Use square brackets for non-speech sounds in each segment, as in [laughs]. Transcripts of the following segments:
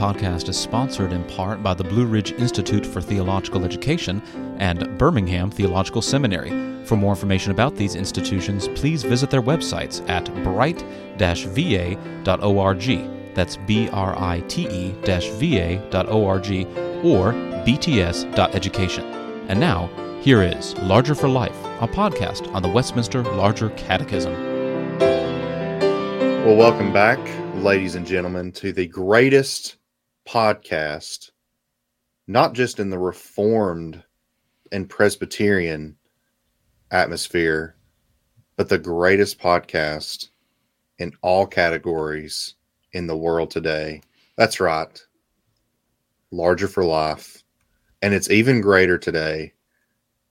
podcast is sponsored in part by the Blue Ridge Institute for Theological Education and Birmingham Theological Seminary. For more information about these institutions, please visit their websites at brite va.org. That's B R I T E va.org or bts.education. And now, here is Larger for Life, a podcast on the Westminster Larger Catechism. Well, welcome back, ladies and gentlemen, to the greatest podcast, not just in the Reformed and Presbyterian atmosphere, but the greatest podcast in all categories in the world today. That's right. Larger for life. And it's even greater today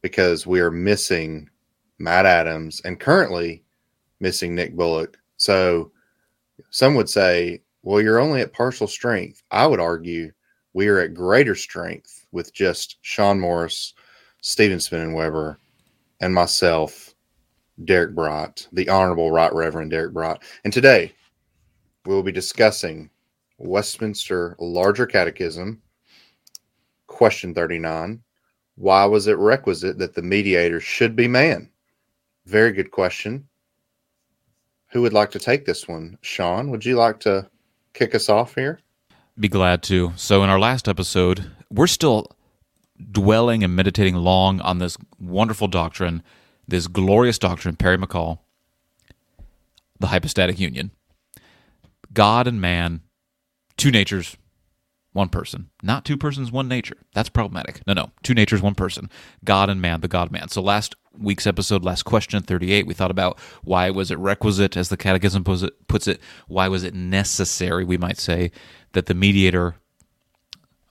because we are missing Matt Adams and currently missing Nick Bullock. So some would say, well, you're only at partial strength. I would argue we are at greater strength with just Sean Morris, Stephen Spinnenweber, and myself, Derek Bright, the Honorable Right Reverend Derek Bright. And today we will be discussing Westminster Larger Catechism, question 39. Why was it requisite that the mediator should be man? Very good question. Who would like to take this one? Sean, would you like to kick us off here? Be glad to. So, in our last episode, we're still dwelling and meditating long on this wonderful doctrine, this glorious doctrine, Perry McCall, the hypostatic union. God and man, two natures, one person. Not two persons, one nature. That's problematic. No, no. Two natures, one person. God and man, the God man. So last week's episode, last question, 38, we thought about why was it requisite, as the Catechism puts it, why was it necessary, we might say, that the mediator,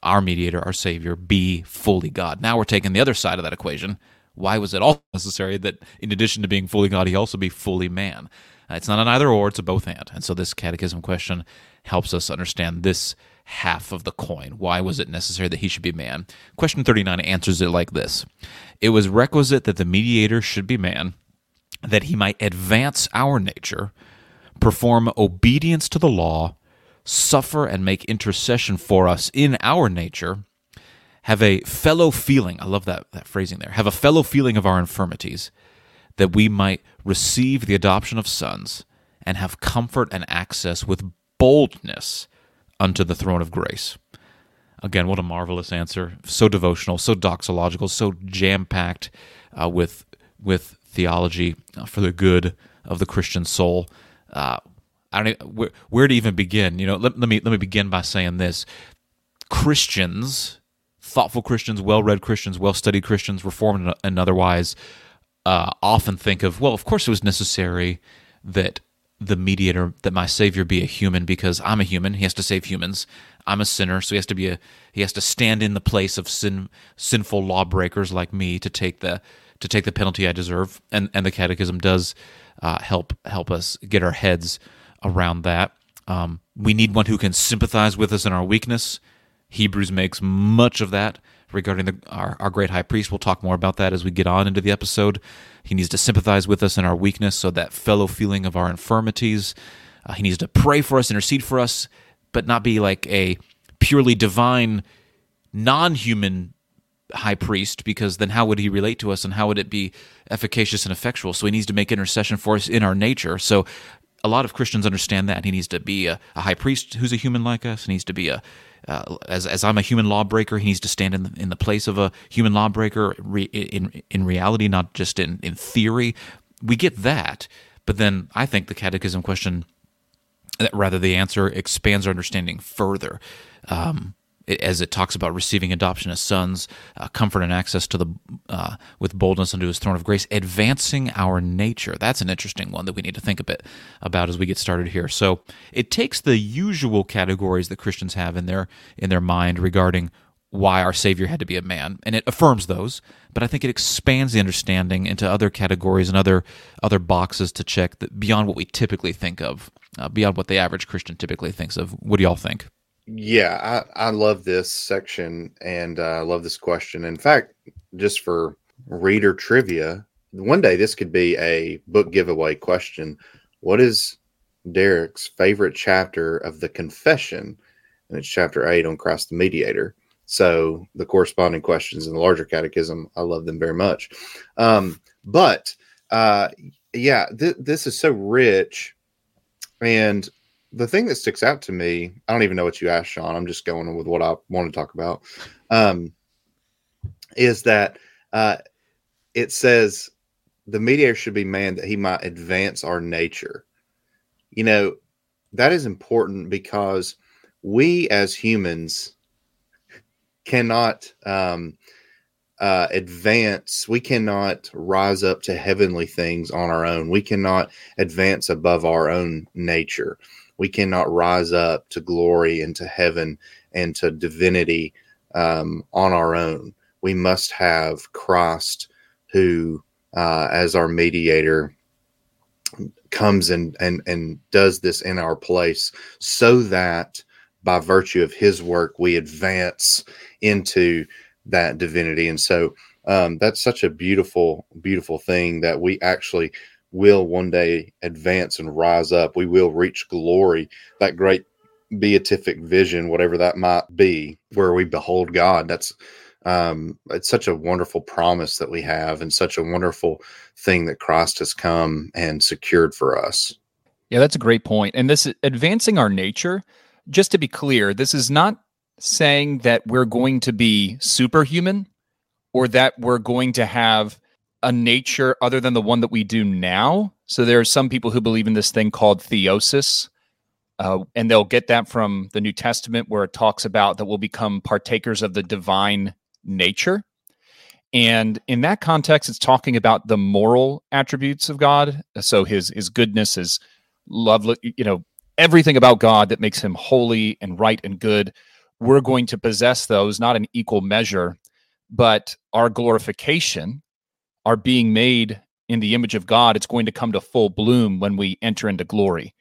our mediator, our Savior, be fully God. Now we're taking the other side of that equation. Why was it all [laughs] necessary that in addition to being fully God, he also be fully man? Uh, it's not an either or, it's a both and. And so this catechism question helps us understand this half of the coin. Why was it necessary that he should be man? Question 39 answers it like this It was requisite that the mediator should be man, that he might advance our nature, perform obedience to the law, suffer and make intercession for us in our nature, have a fellow feeling. I love that, that phrasing there. Have a fellow feeling of our infirmities, that we might receive the adoption of sons and have comfort and access with boldness unto the throne of grace. Again, what a marvelous answer! So devotional, so doxological, so jam packed uh, with with theology for the good of the Christian soul. Uh, I don't even, where, where to even begin. You know, let, let me let me begin by saying this: Christians, thoughtful Christians, well-read Christians, well-studied Christians, reformed and otherwise, uh, often think of well, of course, it was necessary that the mediator that my savior be a human because I'm a human. He has to save humans. I'm a sinner, so he has to be a he has to stand in the place of sin sinful lawbreakers like me to take the to take the penalty I deserve. And and the Catechism does uh, help help us get our heads around that. Um, we need one who can sympathize with us in our weakness. Hebrews makes much of that regarding the, our, our great high priest. We'll talk more about that as we get on into the episode. He needs to sympathize with us in our weakness, so that fellow feeling of our infirmities. Uh, he needs to pray for us, intercede for us, but not be like a purely divine, non human high priest, because then how would he relate to us and how would it be efficacious and effectual? So he needs to make intercession for us in our nature. So a lot of Christians understand that. He needs to be a, a high priest who's a human like us. He needs to be a, uh, as, as I'm a human lawbreaker, he needs to stand in the, in the place of a human lawbreaker re, in in reality, not just in, in theory. We get that, but then I think the catechism question, uh, rather the answer, expands our understanding further. Um, as it talks about receiving adoption as sons, uh, comfort and access to the uh, with boldness unto His throne of grace, advancing our nature. That's an interesting one that we need to think a bit about as we get started here. So it takes the usual categories that Christians have in their in their mind regarding why our Savior had to be a man, and it affirms those. But I think it expands the understanding into other categories and other other boxes to check that beyond what we typically think of, uh, beyond what the average Christian typically thinks of. What do y'all think? Yeah, I, I love this section and I uh, love this question. In fact, just for reader trivia, one day this could be a book giveaway question. What is Derek's favorite chapter of the confession? and it's chapter eight on Christ the mediator. So the corresponding questions in the larger catechism, I love them very much. Um, but uh, yeah, th- this is so rich. And the thing that sticks out to me, I don't even know what you asked, Sean. I'm just going with what I want to talk about. Um, is that uh, it says the mediator should be man that he might advance our nature. You know, that is important because we as humans cannot um, uh, advance. We cannot rise up to heavenly things on our own. We cannot advance above our own nature. We cannot rise up to glory and to heaven and to divinity um, on our own. We must have Christ who, uh, as our mediator, comes and, and, and does this in our place so that by virtue of his work, we advance into that divinity. And so um, that's such a beautiful, beautiful thing that we actually will one day advance and rise up. We will reach glory, that great beatific vision, whatever that might be, where we behold God. That's um, it's such a wonderful promise that we have, and such a wonderful thing that Christ has come and secured for us. Yeah, that's a great point. And this advancing our nature, just to be clear, this is not saying that we're going to be superhuman or that we're going to have a nature other than the one that we do now. So there are some people who believe in this thing called theosis, uh, and they'll get that from the New Testament where it talks about that we'll become partakers of the divine nature. And in that context, it's talking about the moral attributes of God. So his his goodness, his love, you know, everything about God that makes him holy and right and good we're going to possess those not in equal measure, but our glorification, our being made in the image of God, it's going to come to full bloom when we enter into glory.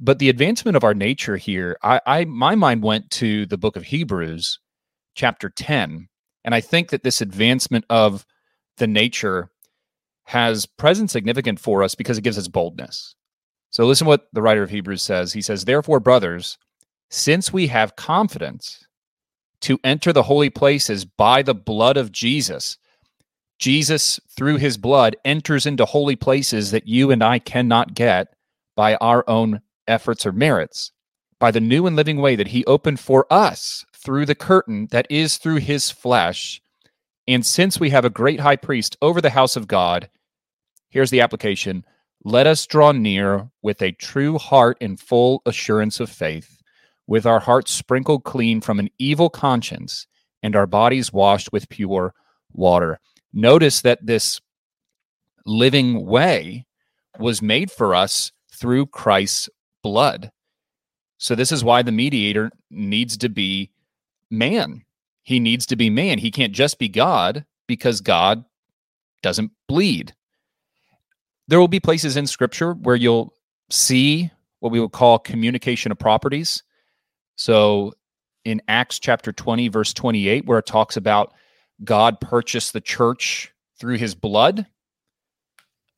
But the advancement of our nature here, I, I my mind went to the book of Hebrews, chapter 10. And I think that this advancement of the nature has present significant for us because it gives us boldness. So listen what the writer of Hebrews says. He says, Therefore, brothers, since we have confidence to enter the holy places by the blood of Jesus, Jesus, through his blood, enters into holy places that you and I cannot get by our own efforts or merits, by the new and living way that he opened for us through the curtain that is through his flesh. And since we have a great high priest over the house of God, here's the application let us draw near with a true heart and full assurance of faith with our hearts sprinkled clean from an evil conscience and our bodies washed with pure water. Notice that this living way was made for us through Christ's blood. So, this is why the mediator needs to be man. He needs to be man. He can't just be God because God doesn't bleed. There will be places in scripture where you'll see what we would call communication of properties. So in Acts chapter 20, verse 28, where it talks about God purchased the church through his blood,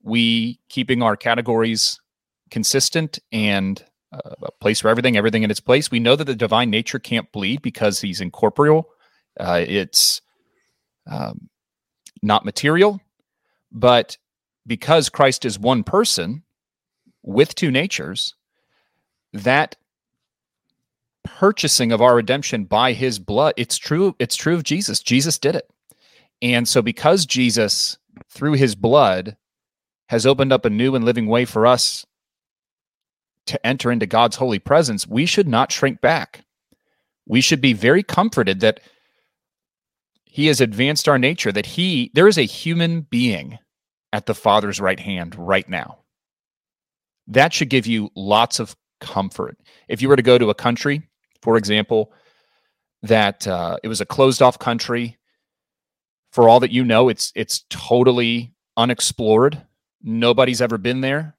we keeping our categories consistent and uh, a place for everything, everything in its place. We know that the divine nature can't bleed because he's incorporeal. Uh, it's um, not material, but because Christ is one person with two natures, that purchasing of our redemption by his blood. It's true it's true of jesus. Jesus did it. And so because jesus through his blood has opened up a new and living way for us to enter into god's holy presence we should not shrink back. We should be very comforted that he has advanced our nature that he there is a human being at the father's right hand right now. That should give you lots of comfort. If you were to go to a country for example, that uh, it was a closed off country. For all that you know, it's it's totally unexplored. Nobody's ever been there.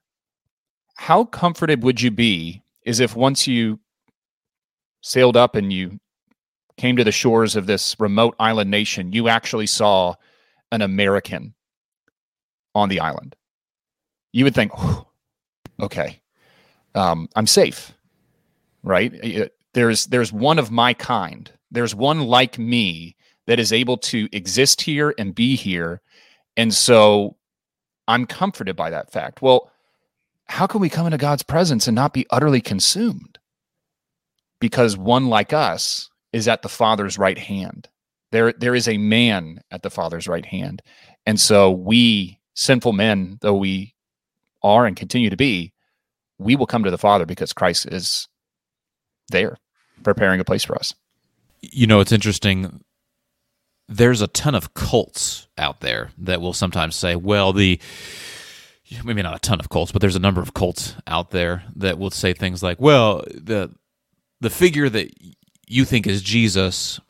How comforted would you be is if once you sailed up and you came to the shores of this remote island nation, you actually saw an American on the island. You would think, okay, um, I'm safe, right? There's there's one of my kind. There's one like me that is able to exist here and be here. And so I'm comforted by that fact. Well, how can we come into God's presence and not be utterly consumed? Because one like us is at the Father's right hand. There, there is a man at the Father's right hand. And so we, sinful men, though we are and continue to be, we will come to the Father because Christ is there preparing a place for us. You know, it's interesting. There's a ton of cults out there that will sometimes say, well, the maybe not a ton of cults, but there's a number of cults out there that will say things like, well, the the figure that you think is Jesus,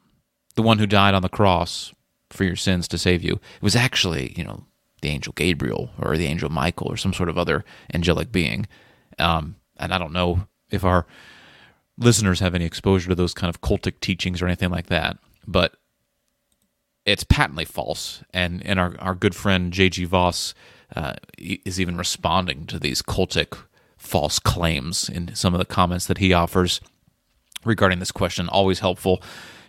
the one who died on the cross for your sins to save you, was actually, you know, the angel Gabriel or the angel Michael or some sort of other angelic being. Um, and I don't know if our listeners have any exposure to those kind of cultic teachings or anything like that, but it's patently false. And and our, our good friend J.G. Vos uh, is even responding to these cultic false claims in some of the comments that he offers regarding this question. Always helpful.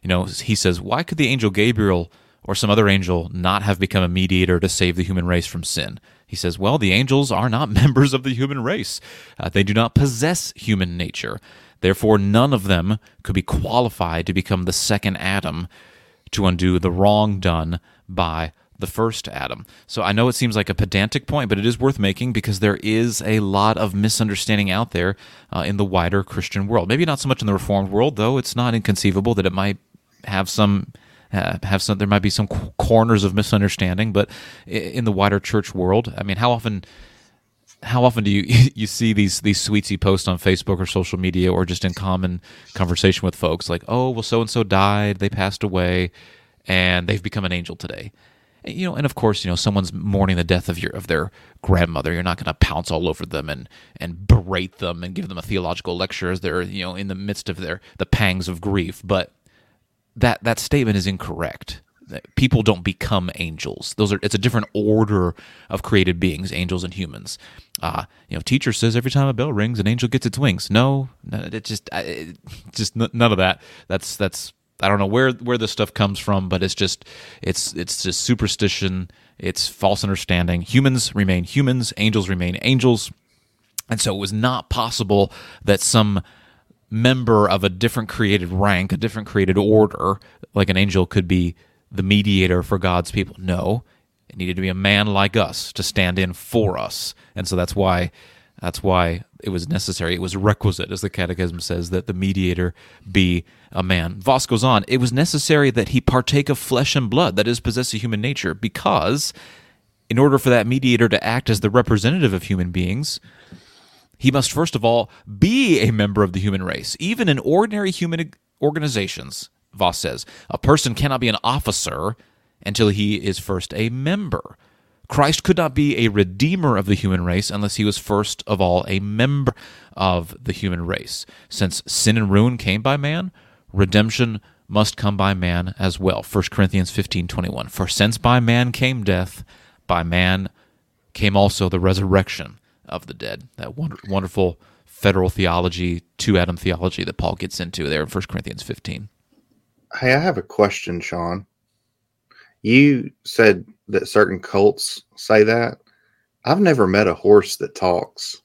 You know, he says, Why could the angel Gabriel or some other angel not have become a mediator to save the human race from sin? He says, Well, the angels are not [laughs] members of the human race, uh, they do not possess human nature. Therefore, none of them could be qualified to become the second Adam to undo the wrong done by the first Adam. So I know it seems like a pedantic point, but it is worth making because there is a lot of misunderstanding out there uh, in the wider Christian world. Maybe not so much in the Reformed world, though. It's not inconceivable that it might have some. Uh, have some there might be some corners of misunderstanding but in the wider church world i mean how often how often do you [laughs] you see these these sweets you post on Facebook or social media or just in common conversation with folks like oh well so and so died they passed away and they've become an angel today you know, and of course, you know, someone's mourning the death of your of their grandmother. You're not going to pounce all over them and and berate them and give them a theological lecture as they're you know in the midst of their the pangs of grief. But that that statement is incorrect. People don't become angels. Those are it's a different order of created beings, angels and humans. Uh, you know, teacher says every time a bell rings, an angel gets its wings. No, it just it, [laughs] just none of that. That's that's I don't know where where this stuff comes from, but it's just it's it's just superstition. It's false understanding. Humans remain humans. Angels remain angels. And so it was not possible that some member of a different created rank, a different created order, like an angel, could be the mediator for God's people. No, it needed to be a man like us to stand in for us. And so that's why that's why it was necessary. It was requisite, as the Catechism says, that the mediator be a man. Vos goes on, it was necessary that he partake of flesh and blood, that is, possess a human nature, because in order for that mediator to act as the representative of human beings, he must first of all be a member of the human race. Even in ordinary human organizations, Vos says, a person cannot be an officer until he is first a member. Christ could not be a redeemer of the human race unless he was first of all a member of the human race. Since sin and ruin came by man, redemption must come by man as well. 1 Corinthians 15:21. For since by man came death, by man came also the resurrection of the dead. That wonder, wonderful federal theology, two Adam theology that Paul gets into there in 1 Corinthians 15. Hey, I have a question, Sean. You said that certain cults say that. I've never met a horse that talks.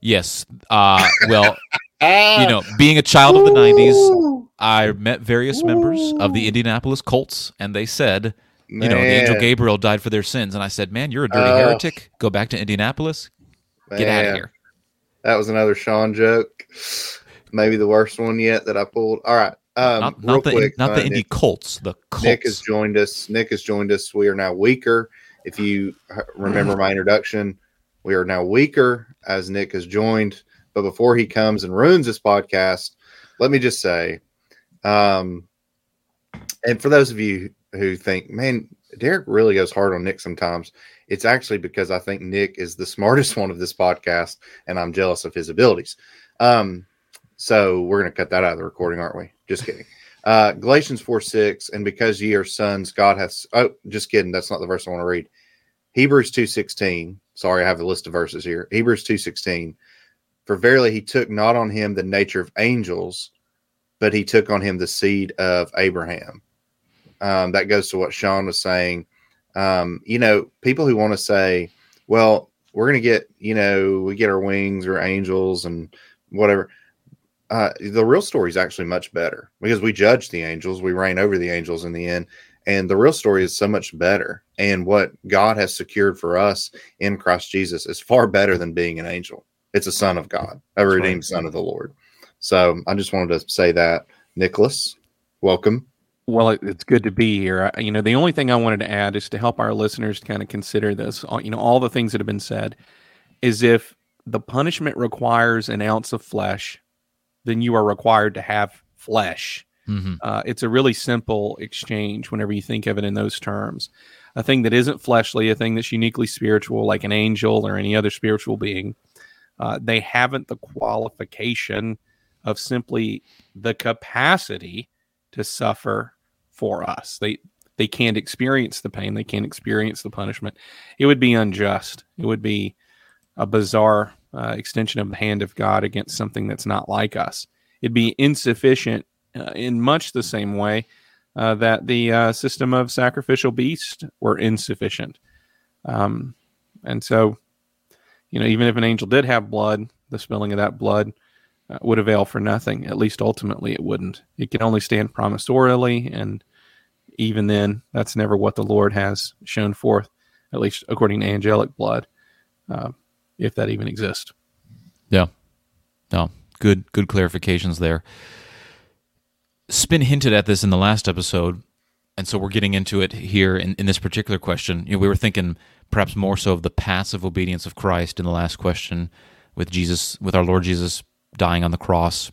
Yes. Uh, well, [laughs] you know, being a child of the 90s, I met various members of the Indianapolis Colts, and they said, man. you know, the angel Gabriel died for their sins. And I said, man, you're a dirty uh, heretic. Go back to Indianapolis. Man. Get out of here. That was another Sean joke. Maybe the worst one yet that I pulled. All right. Um, not, not the quick, not uh, the Indy Colts. The Colts. Nick has joined us. Nick has joined us. We are now weaker. If you remember my introduction, we are now weaker as Nick has joined. But before he comes and ruins this podcast, let me just say, um, and for those of you who think, man, Derek really goes hard on Nick sometimes, it's actually because I think Nick is the smartest [laughs] one of this podcast, and I'm jealous of his abilities. Um, so we're going to cut that out of the recording, aren't we? Just kidding. Uh, Galatians 4 6, and because ye are sons, God hath. Oh, just kidding. That's not the verse I want to read. Hebrews two sixteen. Sorry, I have a list of verses here. Hebrews two sixteen. For verily he took not on him the nature of angels, but he took on him the seed of Abraham. Um, that goes to what Sean was saying. Um, you know, people who want to say, well, we're going to get, you know, we get our wings or angels and whatever. Uh, the real story is actually much better because we judge the angels, we reign over the angels in the end, and the real story is so much better. And what God has secured for us in Christ Jesus is far better than being an angel. It's a son of God, a redeemed son of the Lord. So I just wanted to say that. Nicholas, welcome. Well, it's good to be here. I, you know, the only thing I wanted to add is to help our listeners kind of consider this. all- You know, all the things that have been said is if the punishment requires an ounce of flesh, then you are required to have flesh. hmm Uh, it's a really simple exchange whenever you think of it in those terms. A thing that isn't fleshly, a thing that's uniquely spiritual, like an angel or any other spiritual being, uh, they haven't the qualification of simply the capacity to suffer for us. They they can't experience the pain. They can't experience the punishment. It would be unjust. It would be a bizarre uh, extension of the hand of God against something that's not like us. It'd be insufficient uh, in much the same way uh, that the uh, system of sacrificial beasts were insufficient. Um, and so, you know, even if an angel did have blood, the spilling of that blood uh, would avail for nothing. At least ultimately, it wouldn't. It can only stand promisorially, and even then, that's never what the Lord has shown forth, at least according to angelic blood, uh, if that even exists. Yeah. No. Good good clarifications there. Spin hinted at this in the last episode, and so we're getting into it here in, in this particular question. You know, we were thinking perhaps more so of the passive obedience of Christ in the last question with Jesus, with our Lord Jesus dying on the cross,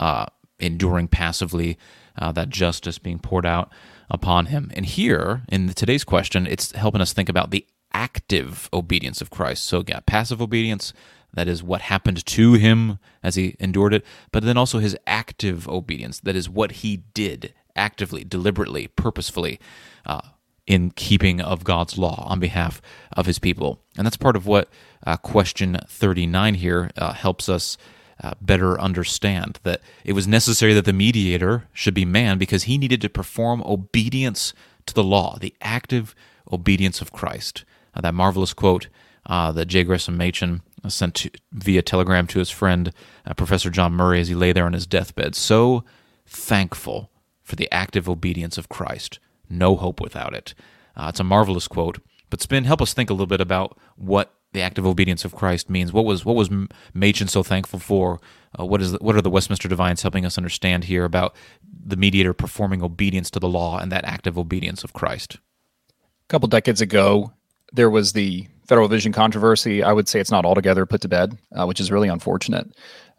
uh, enduring passively uh, that justice being poured out upon him. And here in today's question, it's helping us think about the active obedience of Christ. So, yeah, passive obedience, that is what happened to him as he endured it, but then also his active obedience, that is what he did actively, deliberately, purposefully. Uh, in keeping of God's law on behalf of his people. And that's part of what uh, question 39 here uh, helps us uh, better understand that it was necessary that the mediator should be man because he needed to perform obedience to the law, the active obedience of Christ. Uh, that marvelous quote uh, that J. Gresham Machen sent to, via telegram to his friend, uh, Professor John Murray, as he lay there on his deathbed. So thankful for the active obedience of Christ. No hope without it. Uh, it's a marvelous quote. But Spin, help us think a little bit about what the active obedience of Christ means. What was what was Machen so thankful for? Uh, what is the, what are the Westminster Divines helping us understand here about the mediator performing obedience to the law and that active obedience of Christ? A couple decades ago, there was the federal vision controversy. I would say it's not altogether put to bed, uh, which is really unfortunate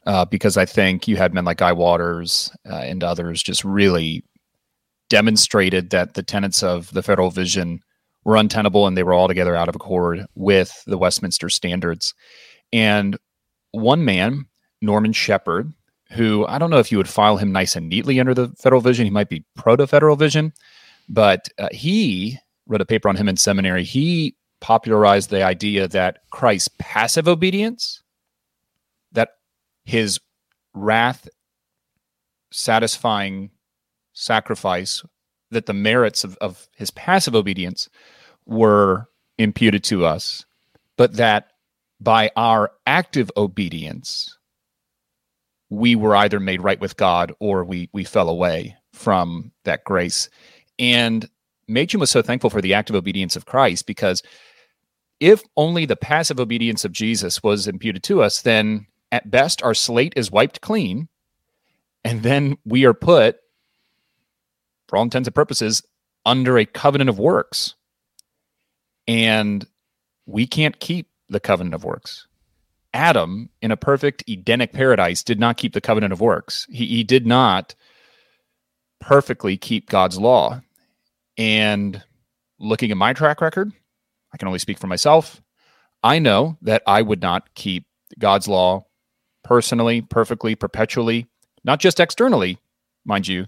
uh, because I think you had men like Guy Waters uh, and others just really demonstrated that the tenets of the federal vision were untenable and they were altogether out of accord with the Westminster standards. And one man, Norman Shepherd, who I don't know if you would file him nice and neatly under the federal vision, he might be proto federal vision, but uh, he wrote a paper on him in seminary. He popularized the idea that Christ's passive obedience, that his wrath satisfying sacrifice, that the merits of, of his passive obedience were imputed to us, but that by our active obedience, we were either made right with God or we we fell away from that grace. And Machen was so thankful for the active obedience of Christ because if only the passive obedience of Jesus was imputed to us, then at best our slate is wiped clean, and then we are put, for all intents and purposes, under a covenant of works. And we can't keep the covenant of works. Adam, in a perfect Edenic paradise, did not keep the covenant of works. He, he did not perfectly keep God's law. And looking at my track record, I can only speak for myself. I know that I would not keep God's law personally, perfectly, perpetually, not just externally, mind you,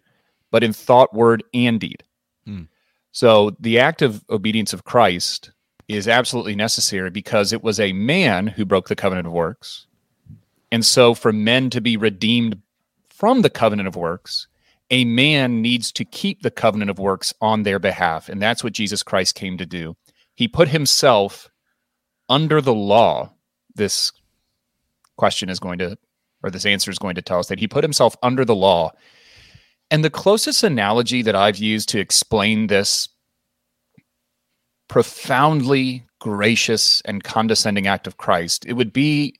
but in thought, word, and deed. Hmm. So the active obedience of Christ is absolutely necessary because it was a man who broke the covenant of works. And so, for men to be redeemed from the covenant of works, a man needs to keep the covenant of works on their behalf. And that's what Jesus Christ came to do. He put himself under the law. This question is going to, or this answer is going to tell us that he put himself under the law. And the closest analogy that I've used to explain this profoundly gracious and condescending act of Christ, it would be,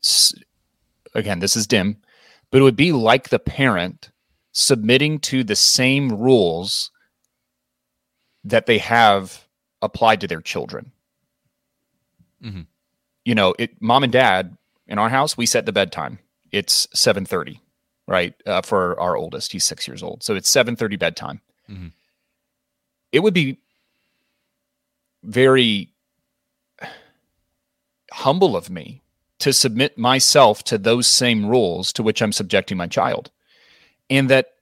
again, this is dim, but it would be like the parent submitting to the same rules that they have applied to their children. Mhm. You know, it mom and dad in our house, we set the bedtime. It's 7:30, right? Uh, for our oldest, he's 6 years old. So it's 7:30 bedtime. Mhm. It would be very humble of me to submit myself to those same rules to which I'm subjecting my child. And that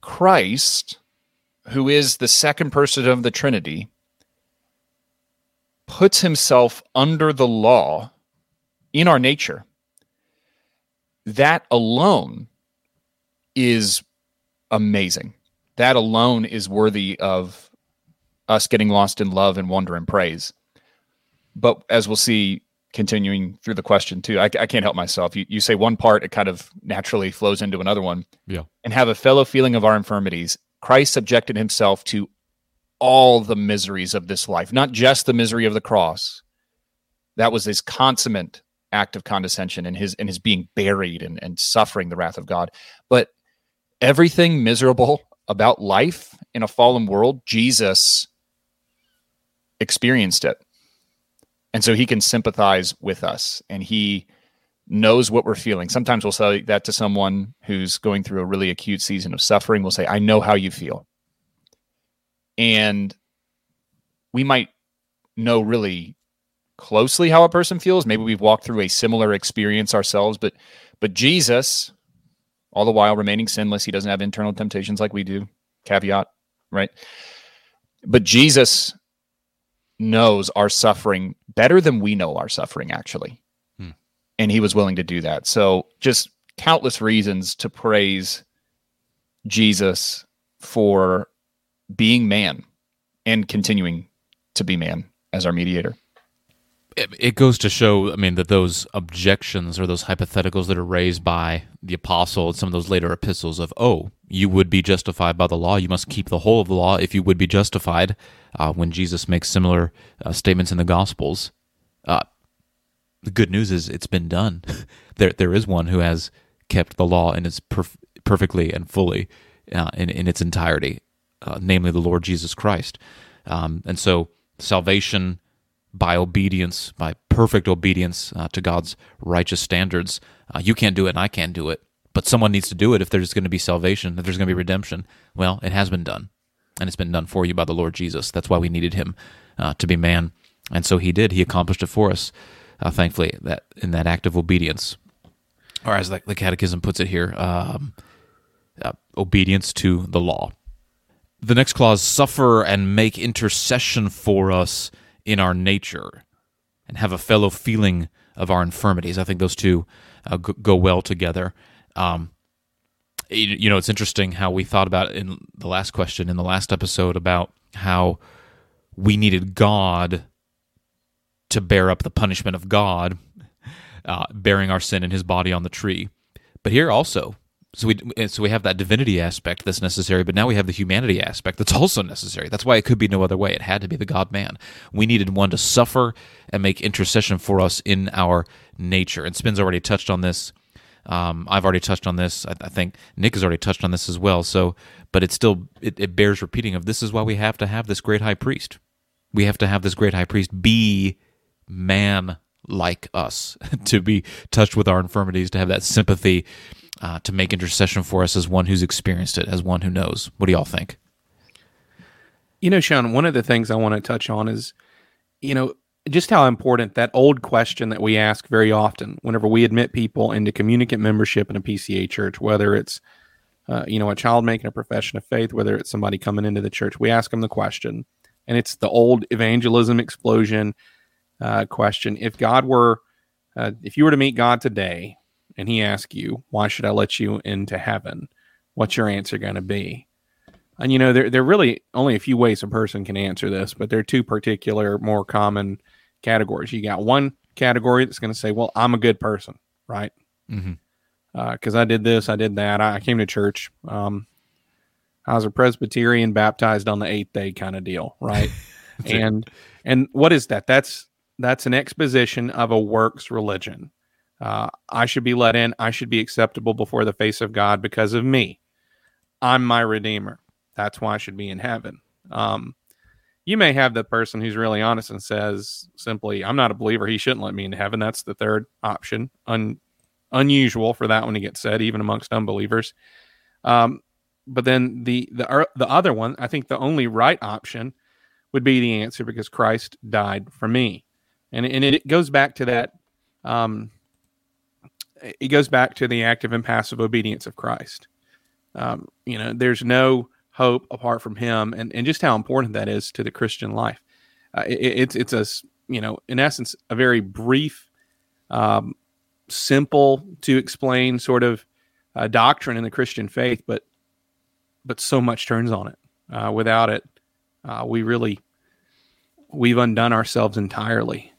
Christ, who is the second person of the Trinity, puts himself under the law in our nature. That alone is amazing. That alone is worthy of us getting lost in love and wonder and praise. But as we'll see, continuing through the question too, I, I can't help myself. You, you say one part, it kind of naturally flows into another one. Yeah. And have a fellow feeling of our infirmities. Christ subjected himself to all the miseries of this life, not just the misery of the cross. That was his consummate act of condescension and his and his being buried and, and suffering the wrath of God. But everything miserable about life in a fallen world, Jesus experienced it. And so he can sympathize with us and he knows what we're feeling. Sometimes we'll say that to someone who's going through a really acute season of suffering. We'll say, I know how you feel. And we might know really closely how a person feels. Maybe we've walked through a similar experience ourselves, but but Jesus, all the while remaining sinless, he doesn't have internal temptations like we do. Caveat, right? But Jesus knows our suffering better than we know our suffering, actually. Hmm. And he was willing to do that. So, just countless reasons to praise Jesus for being man and continuing to be man as our mediator. it, goes to show, I mean, that those objections or those hypotheticals that are raised by the apostle and some of those later epistles of, oh, you would be justified by the law, you must keep the whole of the law if you would be justified. Uh, when Jesus makes similar uh, statements in the Gospels, uh, the good news is it's been done. [laughs] there, there is one who has kept the law in its perf- perfectly and fully uh, in, in its entirety, uh, namely the Lord Jesus Christ. Um, and so salvation by obedience, by perfect obedience uh, to God's righteous standards. Uh, you can't do it, and I can't do it. But someone needs to do it if there's going to be salvation, if there's going to be redemption. Well, it has been done, and it's been done for you by the Lord Jesus. That's why we needed him uh, to be man, and so he did. He accomplished it for us. Uh, thankfully, that in that act of obedience, or as the, the Catechism puts it here, um, uh, obedience to the law. The next clause: suffer and make intercession for us in our nature and have a fellow feeling of our infirmities. I think those two uh, go, well together. Um, you know, it's interesting how we thought about in the last question in the last episode about how we needed God to bear up the punishment of God, uh, bearing our sin in His body on the tree. But here also, so we so we have that divinity aspect that's necessary, but now we have the humanity aspect that's also necessary. That's why it could be no other way. It had to be the God Man. We needed one to suffer and make intercession for us in our nature. And Spin's already touched on this. Um, I've already touched on this. I, I think Nick has already touched on this as well. So, but it still it, it bears repeating. Of this is why we have to have this great high priest. We have to have this great high priest be man like us [laughs] to be touched with our infirmities, to have that sympathy uh, to make intercession for us as one who's experienced it, as one who knows. What do y'all think? You know, Sean, one of the things I want to touch on is, you know, just how important that old question that we ask very often whenever we admit people into communicant membership in a PCA church, whether it's, uh, you know, a child making a profession of faith, whether it's somebody coming into the church, we ask them the question, and it's the old evangelism explosion uh, question. If God were, uh, if you were to meet God today, and he asks you, Why should I let you into heaven? What's your answer going to be? And you know, there, there are really only a few ways a person can answer this, but there are two particular, more common categories. You got one category that's going to say, Well, I'm a good person, right? Because I did this, I did that. I, I came to church. Um, I was a Presbyterian baptized on the eighth day kind of deal, right? [laughs] And and what is that? That's that's an exposition of a works religion. Uh, I should be let in. I should be acceptable before the face of God because of me. I'm my redeemer. That's why I should be in heaven. Um, you may have the person who's really honest and says simply, "I'm not a believer. He shouldn't let me into heaven." That's the third option. Un- unusual for that one to get said, even amongst unbelievers. Um, but then the the er- the other one, I think the only right option would be the answer because Christ died for me, and and it goes back to that. Um, it goes back to the active and passive obedience of Christ. Um, you know, there's no hope apart from Him, and and just how important that is to the Christian life. Uh, it, it's it's a you know, in essence, a very brief, um, simple to explain sort of uh, doctrine in the Christian faith, but but so much turns on it. Uh, without it, uh, we really we've undone ourselves entirely.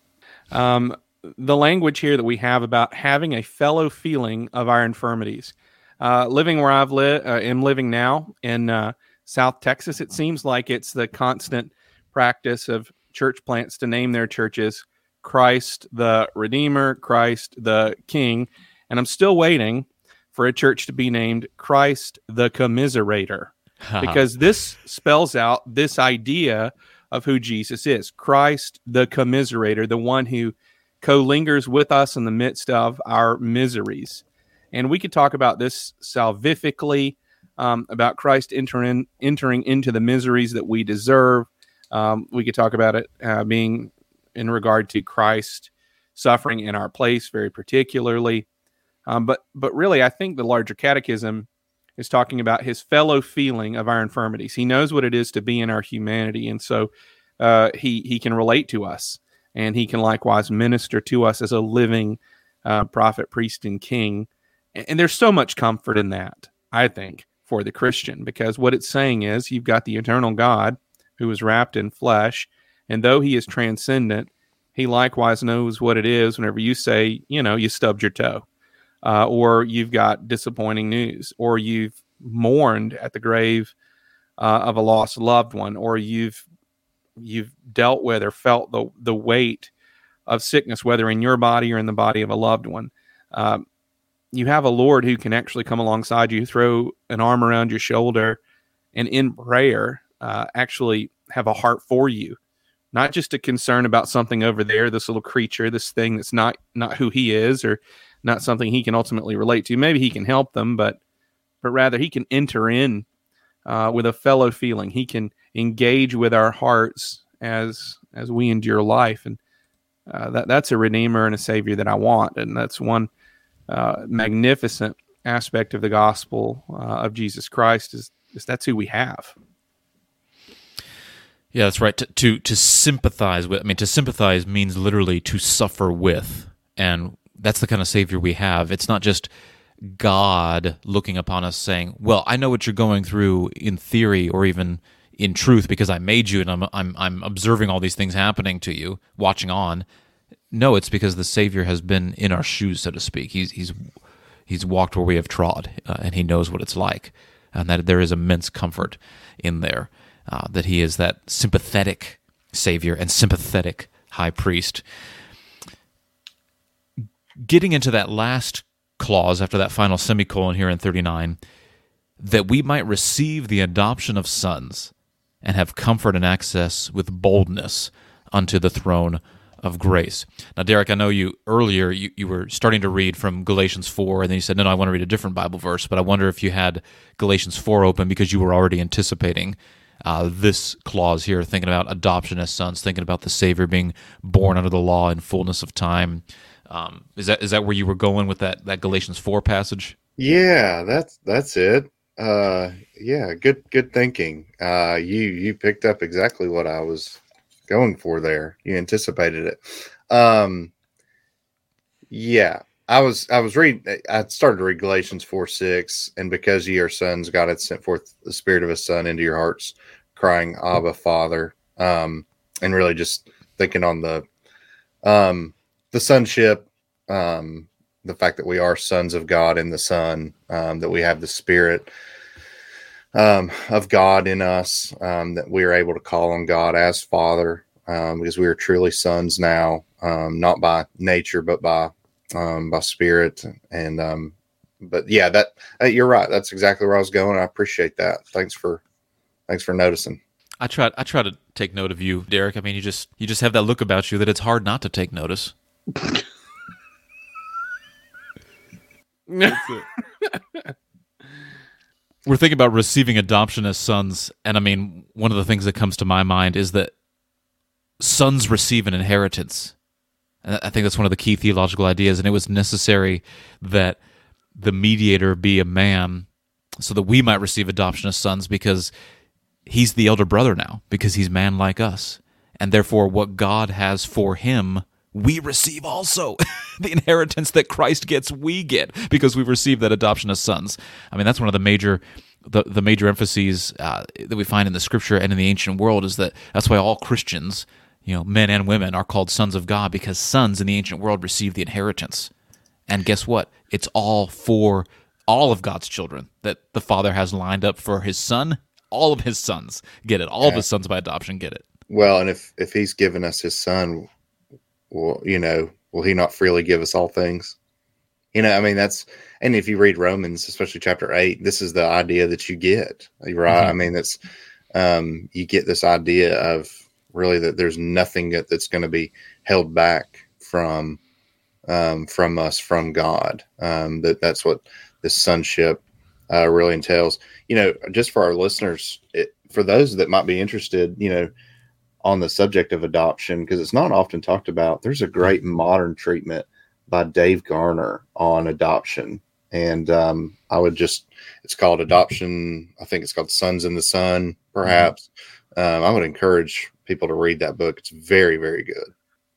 Um, the language here that we have about having a fellow feeling of our infirmities. Uh, living where I've lived, uh, am living now in uh, South Texas, it seems like it's the constant practice of church plants to name their churches Christ the Redeemer, Christ the King, and I'm still waiting for a church to be named Christ the Commiserator [laughs] because this spells out this idea of who Jesus is Christ the commiserator, the one who co lingers with us in the midst of our miseries. And we could talk about this salvifically, um, about Christ entering, entering into the miseries that we deserve. Um, we could talk about it uh, being in regard to Christ suffering in our place, very particularly. Um, but but really, I think the larger catechism is talking about his fellow feeling of our infirmities. He knows what it is to be in our humanity, and so uh, he he can relate to us, and he can likewise minister to us as a living uh, prophet, priest, and king. And, and there's so much comfort in that, I think, for the Christian, because what it's saying is you've got the eternal God who is wrapped in flesh, and though he is transcendent, he likewise knows what it is whenever you say, you know, you stubbed your toe uh, or you've got disappointing news, or you've mourned at the grave uh, of a lost loved one, or you've you've dealt with or felt the the weight of sickness, whether in your body or in the body of a loved one. Um, you have a Lord who can actually come alongside you, throw an arm around your shoulder, and in prayer, uh, actually have a heart for you, not just a concern about something over there, this little creature, this thing that's not not who he is, or not something he can ultimately relate to. Maybe he can help them, but but rather he can enter in uh, with a fellow feeling. He can engage with our hearts as as we endure life, and uh, that that's a redeemer and a savior that I want, and that's one uh, magnificent aspect of the gospel uh, of Jesus Christ is, is that's who we have. Yeah, that's right. To, to to sympathize with. I mean, to sympathize means literally to suffer with, and that's the kind of savior we have. It's not just God looking upon us saying, "Well, I know what you're going through in theory or even in truth because I made you and I'm I'm I'm observing all these things happening to you, watching on." No, it's because the savior has been in our shoes, so to speak. He's he's he's walked where we have trod, uh, and he knows what it's like, and that there is immense comfort in there. Uh, that he is that sympathetic savior and sympathetic high priest. Getting into that last clause after that final semicolon here in 39, that we might receive the adoption of sons and have comfort and access with boldness unto the throne of grace. Now, Derek, I know you earlier you, you were starting to read from Galatians 4, and then you said, No, no, I want to read a different Bible verse, but I wonder if you had Galatians 4 open because you were already anticipating uh, this clause here, thinking about adoption as sons, thinking about the Savior being born under the law in fullness of time. Um, is that is that where you were going with that that Galatians 4 passage? Yeah, that's that's it. Uh, yeah, good good thinking. Uh, you you picked up exactly what I was going for there. You anticipated it. Um, yeah, I was I was reading I started to read Galatians 4 6, and because ye are sons, God hath sent forth the spirit of his son into your hearts, crying, Abba Father. Um, and really just thinking on the um the sonship, um, the fact that we are sons of God in the Son, um, that we have the spirit um of God in us, um, that we are able to call on God as Father, um, because we are truly sons now, um, not by nature, but by um, by spirit. And um, but yeah that uh, you're right. That's exactly where i was going. I appreciate that. Thanks for thanks for noticing. I try I try to take note of you, Derek. I mean, you just you just have that look about you that it's hard not to take notice. [laughs] [laughs] We're thinking about receiving adoption as sons, and I mean, one of the things that comes to my mind is that sons receive an inheritance. And I think that's one of the key theological ideas, and it was necessary that the mediator be a man so that we might receive adoption as sons because he's the elder brother now because he's man like us. And therefore, what God has for him, we receive also. [laughs] the inheritance that Christ gets, we get because we've received that adoption as sons. I mean, that's one of the major. The, the major emphases uh, that we find in the scripture and in the ancient world is that that's why all Christians, you know, men and women, are called sons of God because sons in the ancient world receive the inheritance. And guess what? It's all for all of God's children that the Father has lined up for his son all of his sons get it. All yeah. of his sons by adoption get it. Well, and if if he's given us his son, well, you know, will he not freely give us all things? You know, I mean, that's and if you read Romans, especially chapter eight, this is the idea that you get, right? Mm-hmm. I mean, that's um, you get this idea of really that there's nothing that, that's going to be held back from um, from us from God. Um, that that's what this sonship uh, really entails. You know, just for our listeners, it, for those that might be interested, you know, on the subject of adoption, because it's not often talked about, there's a great modern treatment by Dave Garner on adoption. And um, I would just, it's called Adoption. I think it's called Sons in the Son, perhaps. Um, I would encourage people to read that book. It's very, very good.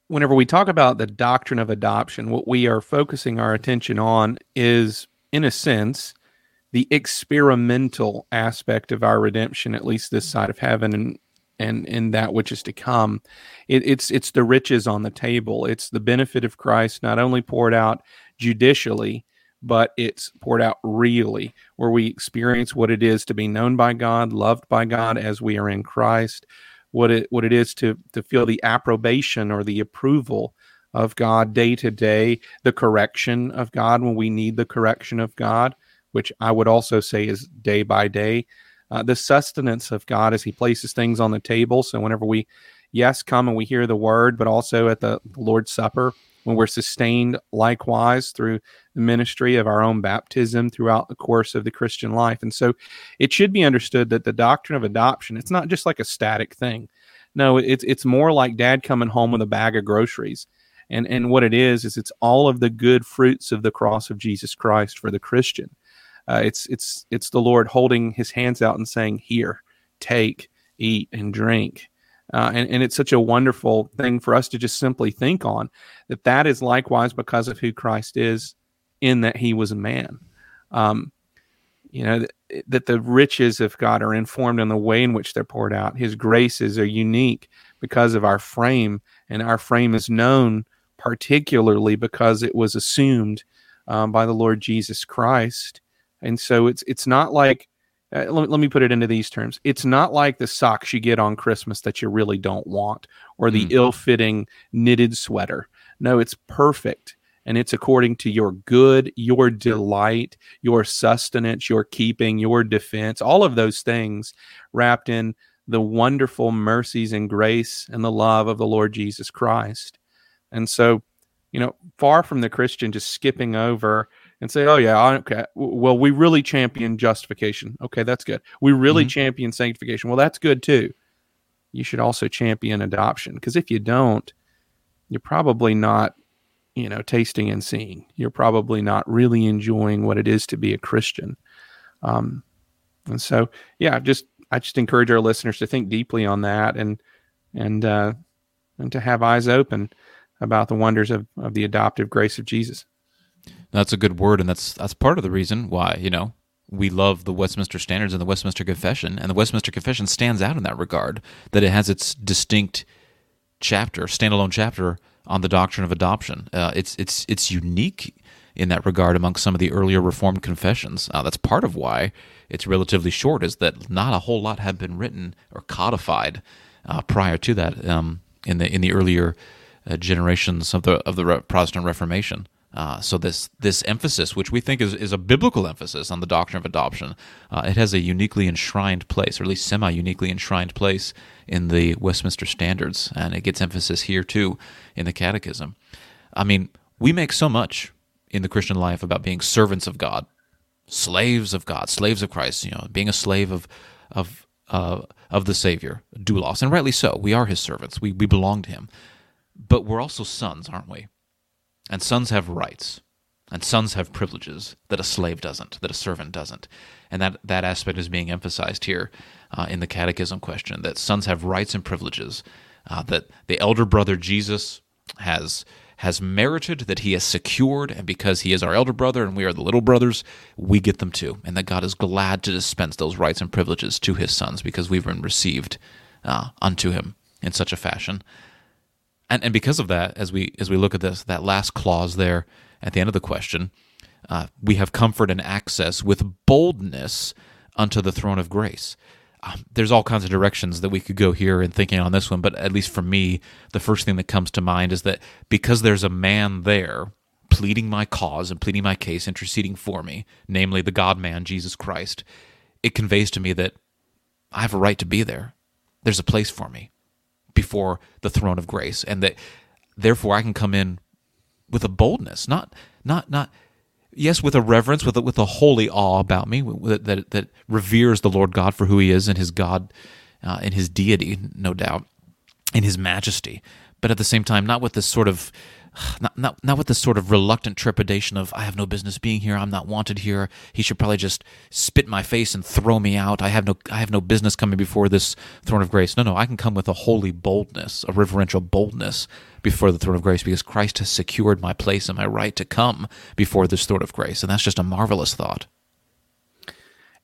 Whenever we talk about the doctrine of adoption, what we are focusing our attention on is, in a sense, the experimental aspect of our redemption, at least this side of heaven and and in that which is to come. It, it's it's the riches on the table. It's the benefit of Christ not only poured out judicially, but it's poured out really, where we experience what it is to be known by God, loved by God as we are in Christ, what it what it is to to feel the approbation or the approval of God day to day, the correction of God when we need the correction of God which I would also say is day by day. Uh, the sustenance of God as He places things on the table. So whenever we, yes, come and we hear the word, but also at the Lord's Supper, when we're sustained likewise through the ministry of our own baptism throughout the course of the Christian life. And so it should be understood that the doctrine of adoption, it's not just like a static thing. No, it's it's more like dad coming home with a bag of groceries. And and what it is is it's all of the good fruits of the cross of Jesus Christ for the Christian. Uh, it's it's it's the Lord holding His hands out and saying, "Here, take, eat, and drink." Uh, and, and it's such a wonderful thing for us to just simply think on that that is likewise because of who Christ is in that he was a man. Um, you know, that, that the riches of God are informed in the way in which they're poured out. His graces are unique because of our frame, and our frame is known particularly because it was assumed um, by the Lord Jesus Christ and so it's it's not like uh, let, let me put it into these terms. It's not like the socks you get on Christmas that you really don't want or the mm. ill-fitting knitted sweater. No, it's perfect and it's according to your good, your delight, your sustenance, your keeping, your defense, all of those things wrapped in the wonderful mercies and grace and the love of the Lord Jesus Christ. And so, you know, far from the Christian just skipping over and say, "Oh yeah, okay. Well, we really champion justification. Okay, that's good. We really mm-hmm. champion sanctification. Well, that's good too. You should also champion adoption because if you don't, you're probably not, you know, tasting and seeing. You're probably not really enjoying what it is to be a Christian. Um, and so, yeah, just I just encourage our listeners to think deeply on that and and uh, and to have eyes open about the wonders of, of the adoptive grace of Jesus. That's a good word, and that's that's part of the reason why you know we love the Westminster Standards and the Westminster Confession, and the Westminster Confession stands out in that regard that it has its distinct chapter, standalone chapter on the doctrine of adoption. Uh, it's it's it's unique in that regard among some of the earlier Reformed confessions. Uh, that's part of why it's relatively short, is that not a whole lot had been written or codified uh, prior to that um, in the in the earlier uh, generations of the of the Protestant Reformation. Uh, so this this emphasis, which we think is, is a biblical emphasis on the doctrine of adoption, uh, it has a uniquely enshrined place, or at least semi uniquely enshrined place in the Westminster Standards, and it gets emphasis here too in the Catechism. I mean, we make so much in the Christian life about being servants of God, slaves of God, slaves of Christ. You know, being a slave of of uh, of the Savior, doulos, and rightly so. We are His servants. We we belong to Him, but we're also sons, aren't we? And sons have rights, and sons have privileges that a slave doesn't, that a servant doesn't. And that, that aspect is being emphasized here uh, in the catechism question that sons have rights and privileges, uh, that the elder brother Jesus has has merited, that he has secured, and because he is our elder brother and we are the little brothers, we get them too. And that God is glad to dispense those rights and privileges to his sons because we've been received uh, unto him in such a fashion and and because of that, as we as we look at this, that last clause there at the end of the question, uh, we have comfort and access with boldness unto the throne of grace. Um, there's all kinds of directions that we could go here in thinking on this one, but at least for me, the first thing that comes to mind is that because there's a man there pleading my cause and pleading my case, interceding for me, namely the God man, Jesus Christ, it conveys to me that I have a right to be there. There's a place for me before the throne of grace, and that therefore I can come in with a boldness, not not not yes, with a reverence, with a, with a holy awe about me that, that, that reveres the Lord God for who He is and His God uh, in His deity, no doubt, in His majesty, but at the same time, not with this sort of [sighs] not, not not with this sort of reluctant trepidation of I have no business being here. I'm not wanted here. He should probably just spit my face and throw me out. I have no I have no business coming before this throne of grace. No, no, I can come with a holy boldness, a reverential boldness before the throne of grace because Christ has secured my place and my right to come before this throne of grace. And that's just a marvelous thought.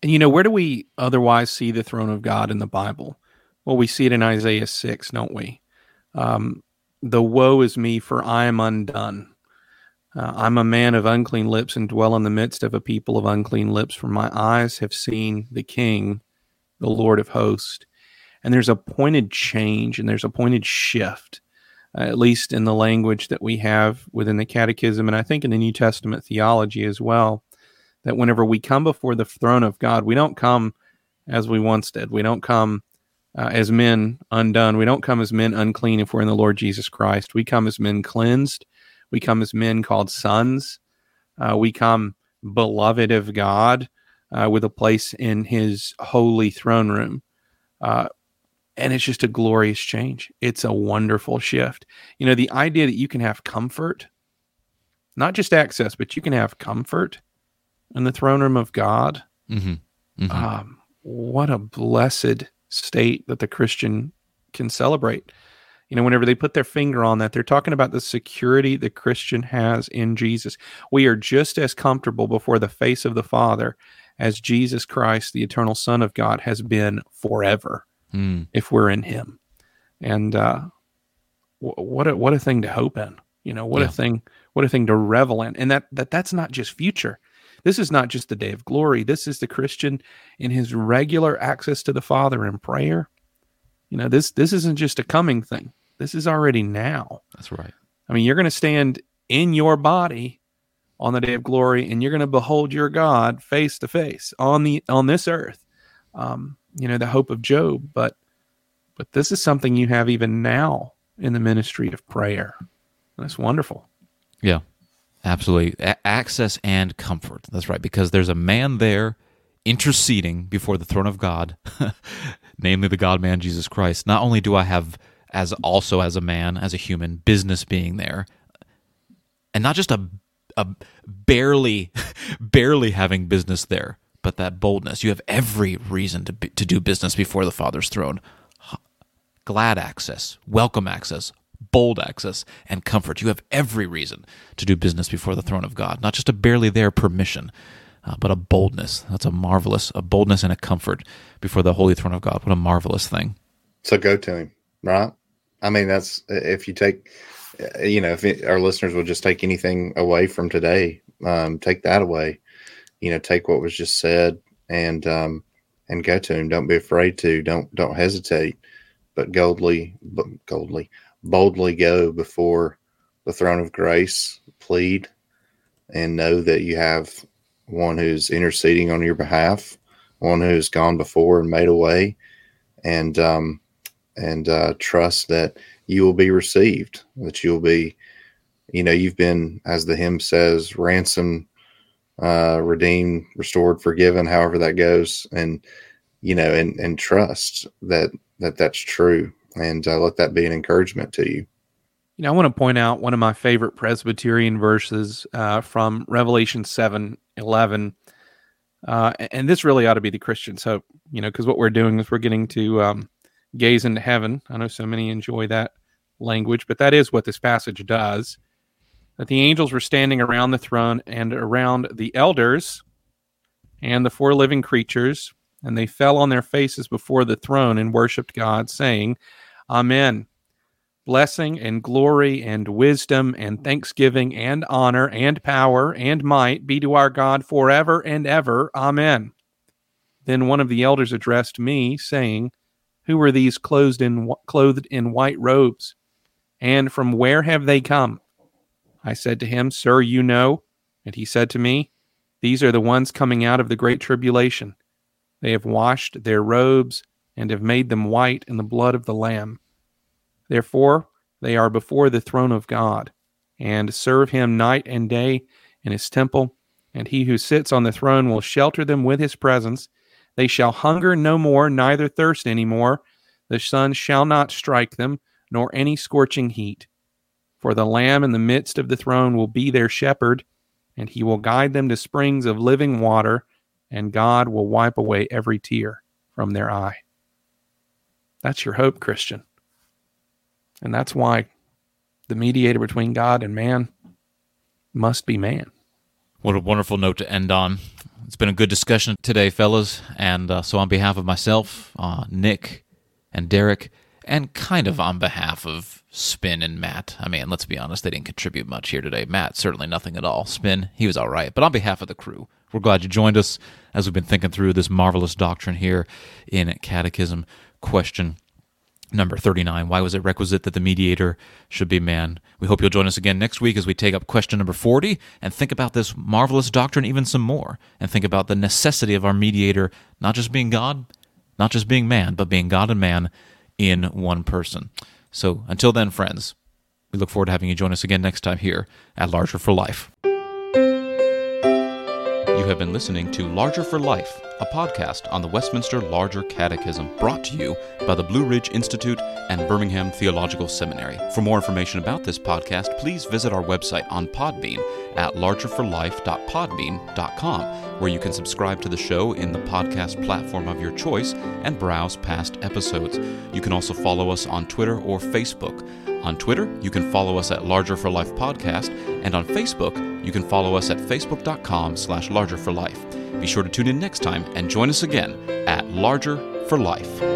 And you know, where do we otherwise see the throne of God in the Bible? Well, we see it in Isaiah 6, don't we? Um, the woe is me, for I am undone. Uh, I'm a man of unclean lips and dwell in the midst of a people of unclean lips, for my eyes have seen the King, the Lord of hosts. And there's a pointed change and there's a pointed shift, uh, at least in the language that we have within the Catechism, and I think in the New Testament theology as well, that whenever we come before the throne of God, we don't come as we once did. We don't come uh, as men undone. We don't come as men unclean if we're in the Lord Jesus Christ. We come as men cleansed. We come as men called sons. Uh, we come beloved of God uh, with a place in his holy throne room. Uh, and it's just a glorious change. It's a wonderful shift. You know, the idea that you can have comfort, not just access, but you can have comfort in the throne room of God. Mm-hmm. Mm-hmm. Um, what a blessed state that the Christian can celebrate. You know, whenever they put their finger on that, they're talking about the security the Christian has in Jesus. We are just as comfortable before the face of the Father as Jesus Christ, the eternal Son of God, has been forever mm. if we're in Him. And uh, what a, what a thing to hope in. You know, what yeah. a thing, what a thing to revel in. And that that that's not just future. This is not just the day of glory. This is the Christian in his regular access to the Father in prayer. You know, this this isn't just a coming thing. This is already now. That's right. I mean, you're going to stand in your body on the day of glory, and you're going to behold your God face to face on the on this earth. Um, you know, the hope of Job, but but this is something you have even now in the ministry of prayer. That's wonderful. Yeah. Absolutely. A- access and comfort. That's right. Because there's a man there interceding before the throne of God, [laughs] namely the God man Jesus Christ. Not only do I have, as also as a man, as a human, business being there, and not just a, a barely, [laughs] barely having business there, but that boldness. You have every reason to, be, to do business before the Father's throne. Glad access, welcome access, bold access, and comfort. You have every reason to do business before the throne of God, not just a barely there permission, uh, but a boldness. That's a marvelous, a boldness and a comfort before the holy throne of God. What a marvelous thing. So go to him, right? I mean, that's if you take, uh, you know, if it, our listeners will just take anything away from today, um, take that away. You know, take what was just said and um, and go to him. Don't be afraid to. Don't don't hesitate, but boldly, but boldly, boldly go before the throne of grace. Plead and know that you have one who's interceding on your behalf, one who's gone before and made a way, and um, and uh, trust that you will be received, that you'll be, you know, you've been, as the hymn says, ransomed, uh, redeemed, restored, forgiven, however that goes, and you know, and and trust that that that's true, and uh, let that be an encouragement to you. You know, I want to point out one of my favorite Presbyterian verses uh, from Revelation 7 11. Uh, and this really ought to be the Christian's hope, you know, because what we're doing is we're getting to um, gaze into heaven. I know so many enjoy that language, but that is what this passage does. That the angels were standing around the throne and around the elders and the four living creatures, and they fell on their faces before the throne and worshiped God, saying, Amen. Blessing and glory and wisdom and thanksgiving and honor and power and might be to our God forever and ever. Amen. Then one of the elders addressed me, saying, who are these clothed in clothed in white robes? And from where have they come? I said to him, Sir, you know. And he said to me, These are the ones coming out of the great tribulation. They have washed their robes and have made them white in the blood of the Lamb. Therefore, they are before the throne of God, and serve him night and day in his temple, and he who sits on the throne will shelter them with his presence they shall hunger no more, neither thirst any more. The sun shall not strike them, nor any scorching heat. For the Lamb in the midst of the throne will be their shepherd, and he will guide them to springs of living water, and God will wipe away every tear from their eye. That's your hope, Christian. And that's why the mediator between God and man must be man. What a wonderful note to end on. It's been a good discussion today, fellas. And uh, so, on behalf of myself, uh, Nick, and Derek, and kind of on behalf of Spin and Matt, I mean, let's be honest, they didn't contribute much here today. Matt, certainly nothing at all. Spin, he was all right. But on behalf of the crew, we're glad you joined us as we've been thinking through this marvelous doctrine here in Catechism question number 39 why was it requisite that the mediator should be man? We hope you'll join us again next week as we take up question number 40 and think about this marvelous doctrine even some more and think about the necessity of our mediator not just being god not just being man but being god and man in one person. So until then friends we look forward to having you join us again next time here at larger for life you have been listening to Larger for Life, a podcast on the Westminster Larger Catechism, brought to you by the Blue Ridge Institute and Birmingham Theological Seminary. For more information about this podcast, please visit our website on Podbean at largerforlife.podbean.com, where you can subscribe to the show in the podcast platform of your choice and browse past episodes. You can also follow us on Twitter or Facebook. On Twitter, you can follow us at Larger for Life Podcast, and on Facebook, you can follow us at facebook.com slash larger for life. Be sure to tune in next time and join us again at Larger for Life.